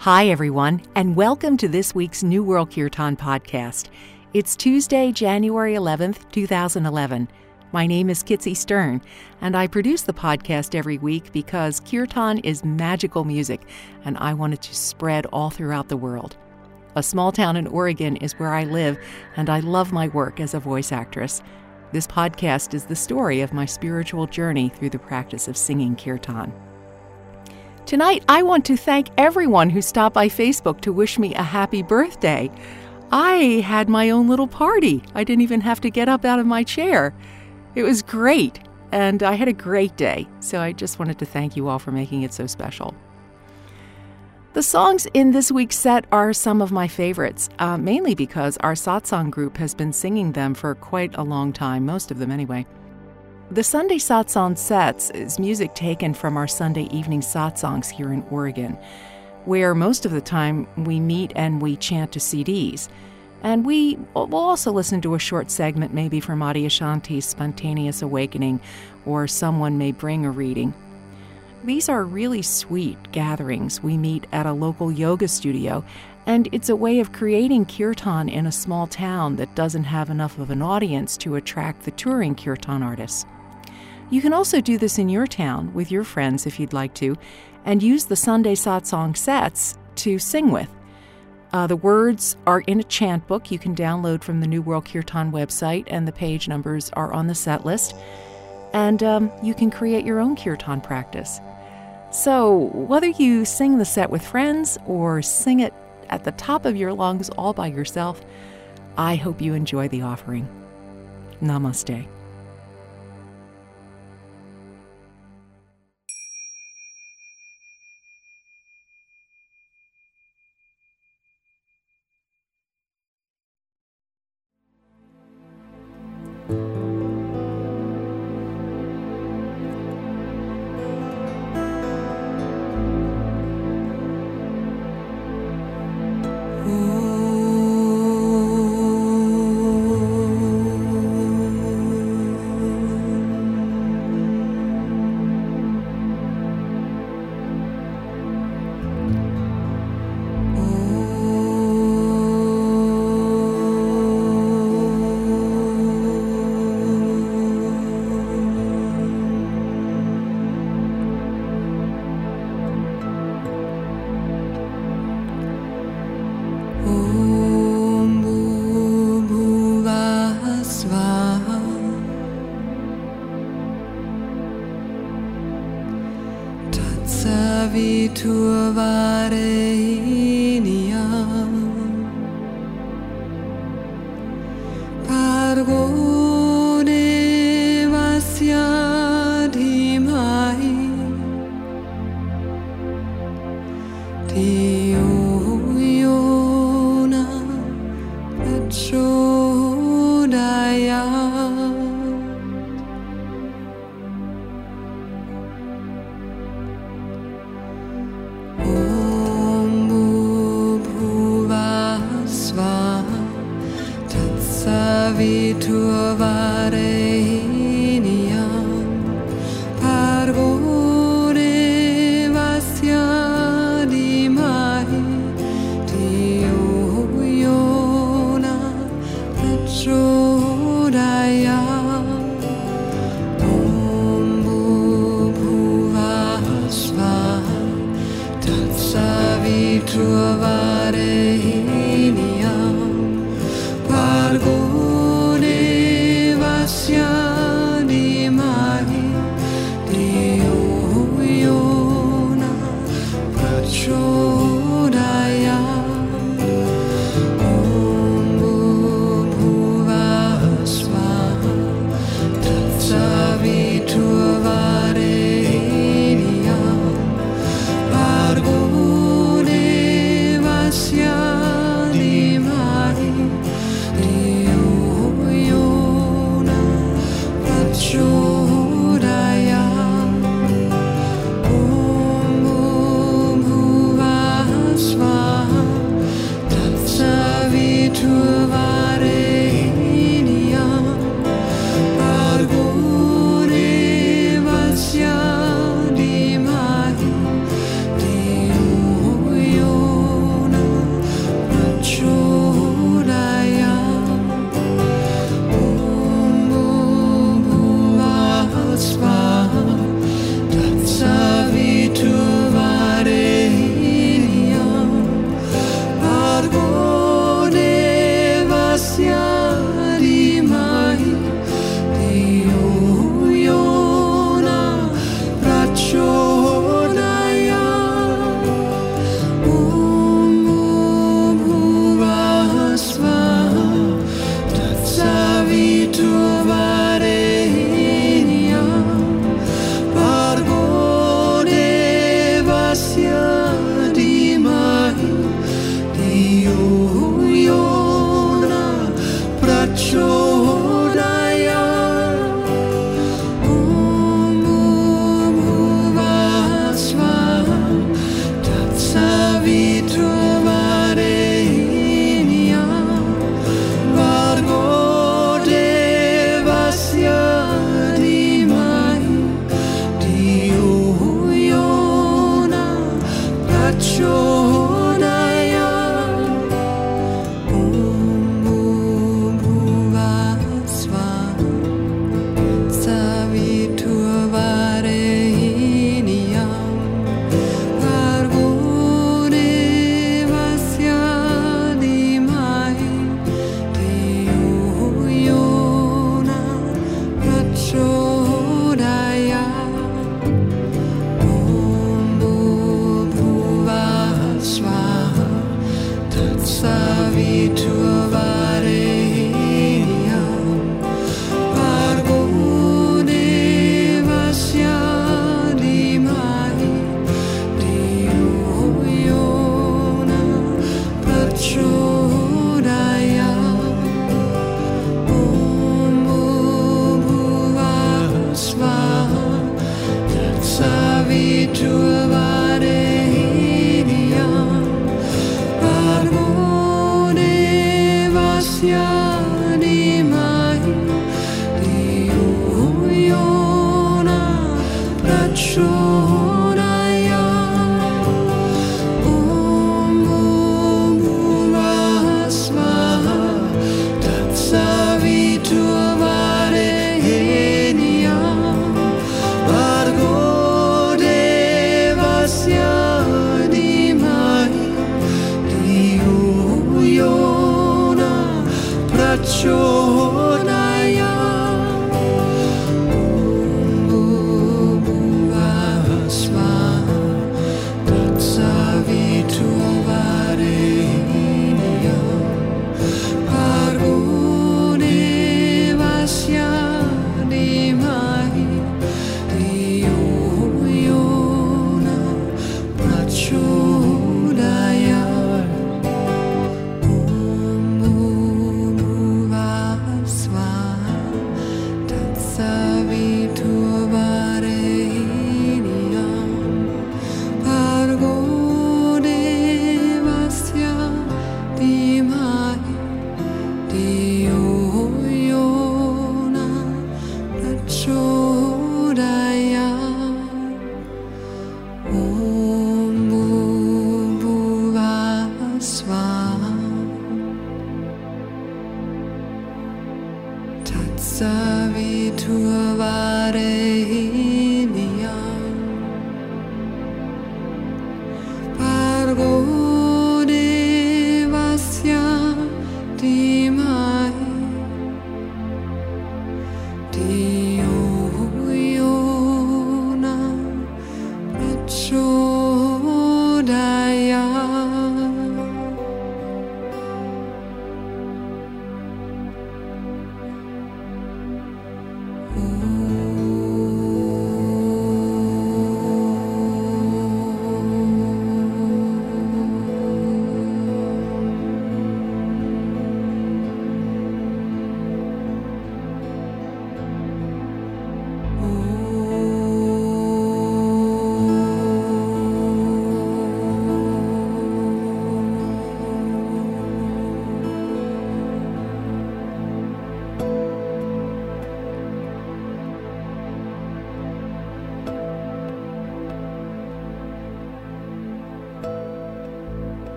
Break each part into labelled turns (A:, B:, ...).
A: Hi, everyone, and welcome to this week's New World Kirtan podcast. It's Tuesday, January 11th, 2011. My name is Kitsy Stern, and I produce the podcast every week because Kirtan is magical music, and I want it to spread all throughout the world. A small town in Oregon is where I live, and I love my work as a voice actress. This podcast is the story of my spiritual journey through the practice of singing Kirtan. Tonight, I want to thank everyone who stopped by Facebook to wish me a happy birthday. I had my own little party. I didn't even have to get up out of my chair. It was great, and I had a great day. So I just wanted to thank you all for making it so special. The songs in this week's set are some of my favorites, uh, mainly because our satsang group has been singing them for quite a long time, most of them anyway. The Sunday satsang sets is music taken from our Sunday evening satsangs here in Oregon, where most of the time we meet and we chant to CDs. And we will also listen to a short segment, maybe from Adyashanti's Spontaneous Awakening, or someone may bring a reading. These are really sweet gatherings. We meet at a local yoga studio, and it's a way of creating kirtan in a small town that doesn't have enough of an audience to attract the touring kirtan artists. You can also do this in your town with your friends if you'd like to, and use the Sunday satsang sets to sing with. Uh, the words are in a chant book you can download from the New World Kirtan website, and the page numbers are on the set list. And um, you can create your own kirtan practice. So, whether you sing the set with friends or sing it at the top of your lungs all by yourself, I hope you enjoy the offering. Namaste.
B: true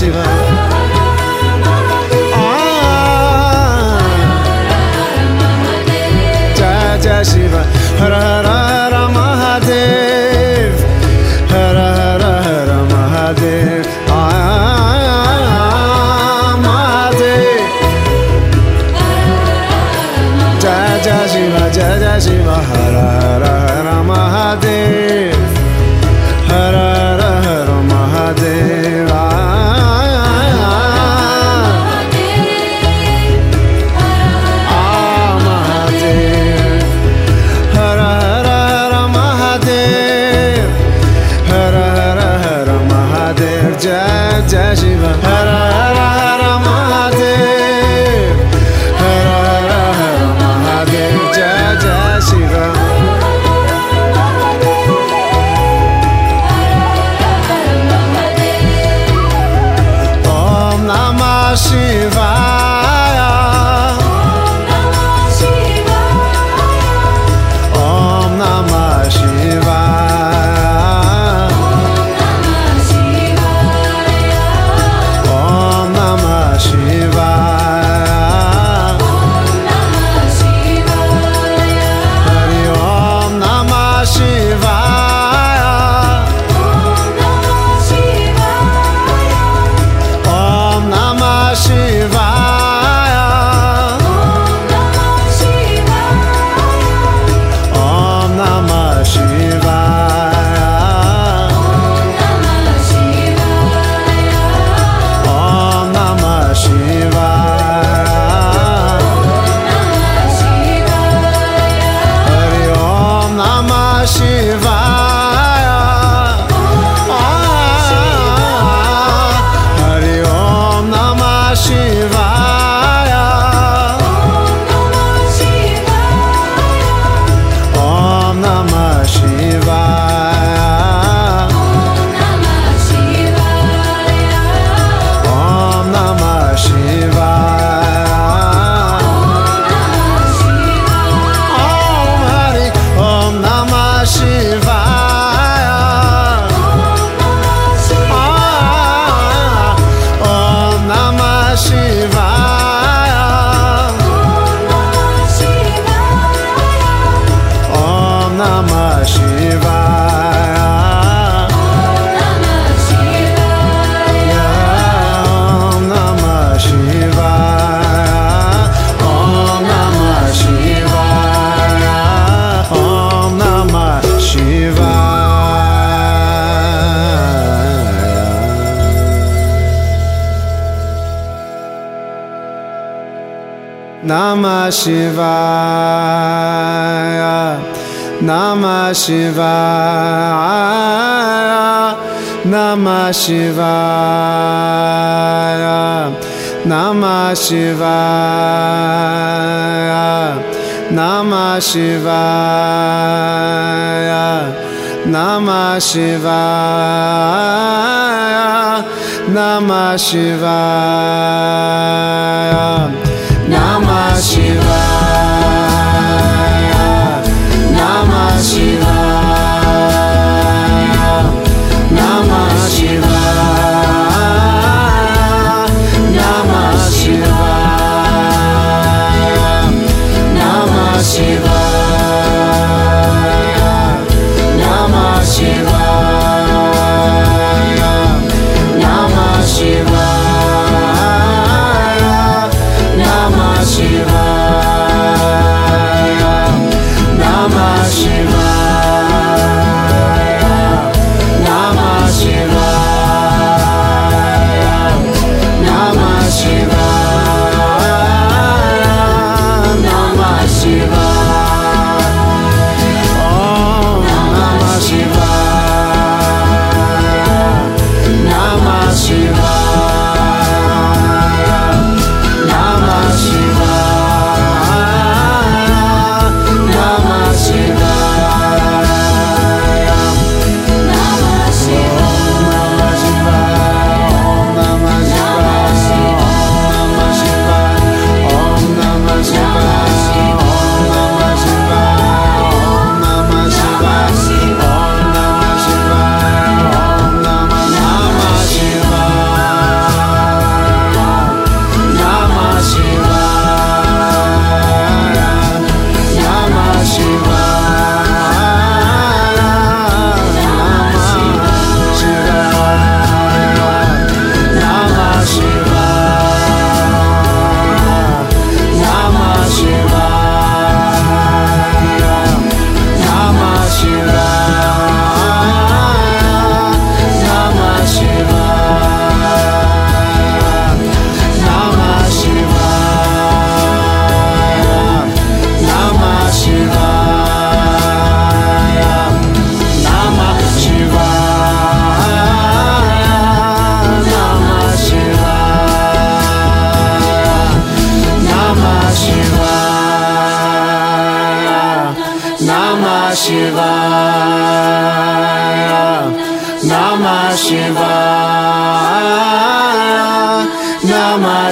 C: ses
D: reins. Shivaya Namah Shivaya Namah Shivaya Namah Shivaya Namah Shivaya Namah Shivaya Namah Shivaya Namah Shivaya.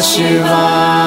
D: Shiva.